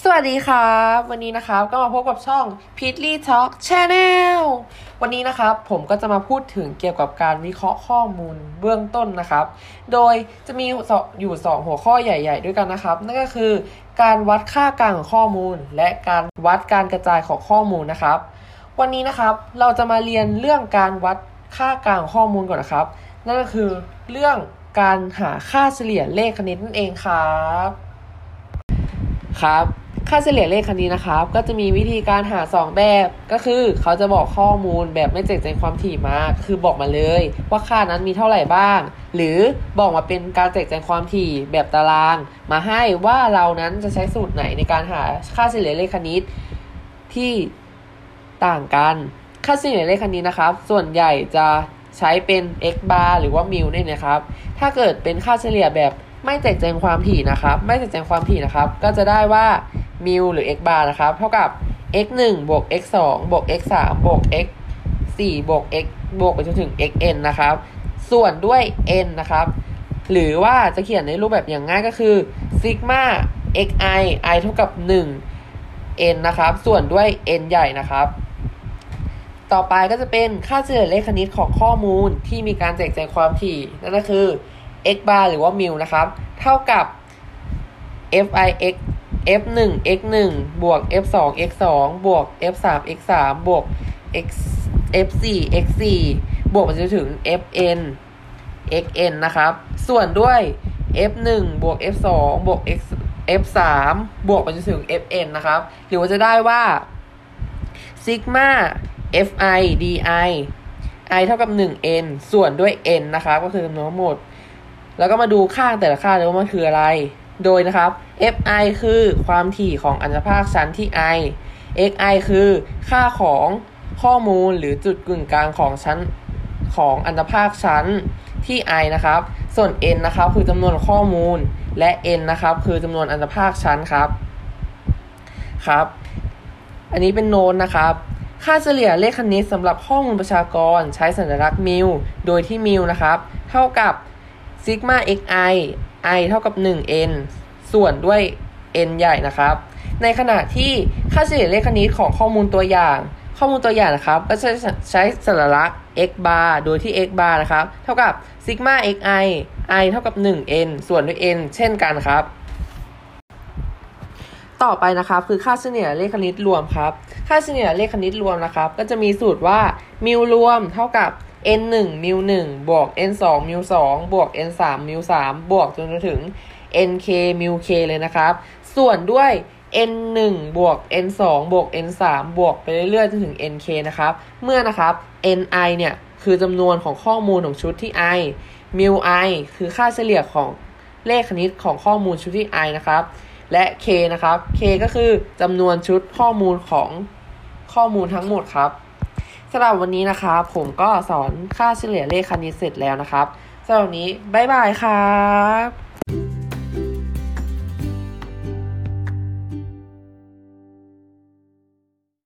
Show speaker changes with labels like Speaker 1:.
Speaker 1: สวัสดีครับ วันนี้นะครับก็มาพบกับช่อง p i t l y Talk Channel วันนี้นะครับผมก็จะมาพูดถึงเกี่ยวกับการวิเคราะห์ข้อมูลเบื้องต้นนะครับ โดยจะมีอยู่ 2 หัวข้อใหญ่ ๆ ด้วยกันนะครับ นั่นก็คือ การวัดค่ากลางของข้อมูล และการวัดการกระจายของข้อมูลนะครับ วันนี้นะครับเราจะมาเรียนเรื่องการวัดค่ากลางข้อมูลก่อนนะครับ นั่นก็คือเรื่องการหาค่าเฉลี่ยเลขคณิตนั่นเองครับ ครับ ค่าเฉลี่ยเลขคณิตนะครับ ก็จะมีวิธีการหา 2 แบบก็คือเขาจะบอกข้อมูลแบบไม่แจกแจงความถี่มาคือบอกมาเลย ว่าค่านั้นมีเท่าไหร่บ้าง หรือบอกมาเป็นการแจกแจงความถี่แบบตาราง มาให้ว่าเรานั้นจะใช้สูตรไหนในการหาค่าเฉลี่ยเลขคณิตที่ต่างกัน ค่าเฉลี่ยเลขคณิตนะครับ ส่วนใหญ่จะใช้เป็น x bar หรือว่ามิลเนี่ยนะครับ ถ้าเกิดเป็นค่าเฉลี่ยแบบไม่แจกแจงความถี่นะครับ ไม่แจกแจงความถี่นะครับ ก็จะได้ว่า มิลหรือ x bar นะครับ เท่ากับ x 1บวก x 2บวก x 3บวก x 4บวก x บวกไปจนถึง xn นะครับ ส่วนด้วย n นะครับ หรือว่าจะเขียนในรูปแบบอย่างง่ายก็คือซิกมา xi i เท่ากับ 1 n นะครับ ส่วนด้วย n ใหญ่นะครับ ต่อไปก็จะเป็นค่าเฉลี่ยเลขคณิตของข้อมูลที่มีการแจกแจงความถี่ นั่นก็คือ x bar หรือว่ามิลนะครับ เท่ากับ fi x f 1 x 1บวก f 2 x 2บวก f 3 x 3บวก x f 4 x 4บวกไปจนถึง fn xn นะครับ ส่วนด้วย f 1บวก f 2บวก x f 3บวกไปจนถึง fn นะครับ หรือว่าจะได้ว่า sigma fi di i เท่ากับ 1n ส่วนด้วย n นะครับ ก็คือจำนวนทั้งหมด แล้วก็มาดูค่าแต่ละค่าเลยว่ามันคืออะไร โดยนะครับ fi คือความถี่ของอันตภาคชั้นที่ i xi คือค่าของข้อมูลหรือจุดกึ่งกลางของชั้นของอันตภาคชั้นที่ i นะครับ ส่วน n นะครับคือจำนวนข้อมูล และ n นะครับคือจำนวนอันตภาคชั้นครับ ครับ อันนี้เป็นโน้นนะครับ ค่าเฉลี่ยเลขคณิตสำหรับข้อมูลประชากรใช้สัญลักษณ์มิล โดยที่มิลนะครับ เท่ากับ ซิกมา xi i เท่ากับ 1n ส่วนด้วย n ใหญ่นะครับ ในขณะที่ค่าเฉลี่ยเลขคณิตของข้อมูลตัวอย่าง ข้อมูลตัวอย่างนะครับ ก็จะใช้สัญลักษณ์ x bar โดยที่ x bar นะครับ เท่ากับ sigma xi i เท่ากับ 1n ส่วนด้วย n เช่นกันครับ ต่อไปนะครับคือค่าเฉลี่ยเลขคณิตรวมครับ ค่าเฉลี่ยเลขคณิตรวมนะครับ ก็จะมีสูตรว่ามิวรวมเท่ากับ n 1มิว1บวก n 2มิว2บวก n 3มิว3บวกจนถึง nk มิว k เลยนะครับ ส่วนด้วย n 1บวก n 2บวก n 3บวกไปเรื่อยๆจนถึง nk นะครับ เมื่อนะครับ ni เนี่ยคือจำนวนของข้อมูลของชุดที่ i mu i คือค่าเฉลี่ยของเลขคณิตของข้อมูลชุดที่ i นะครับ และ k นะครับ k ก็คือจำนวนชุดข้อมูลของข้อมูลทั้งหมดครับ สำหรับวันนี้นะคะ ผมก็สอนค่าเฉลี่ยเลขคณิตเสร็จแล้วนะครับสำหรับวันนี้ บ๊ายบายครับ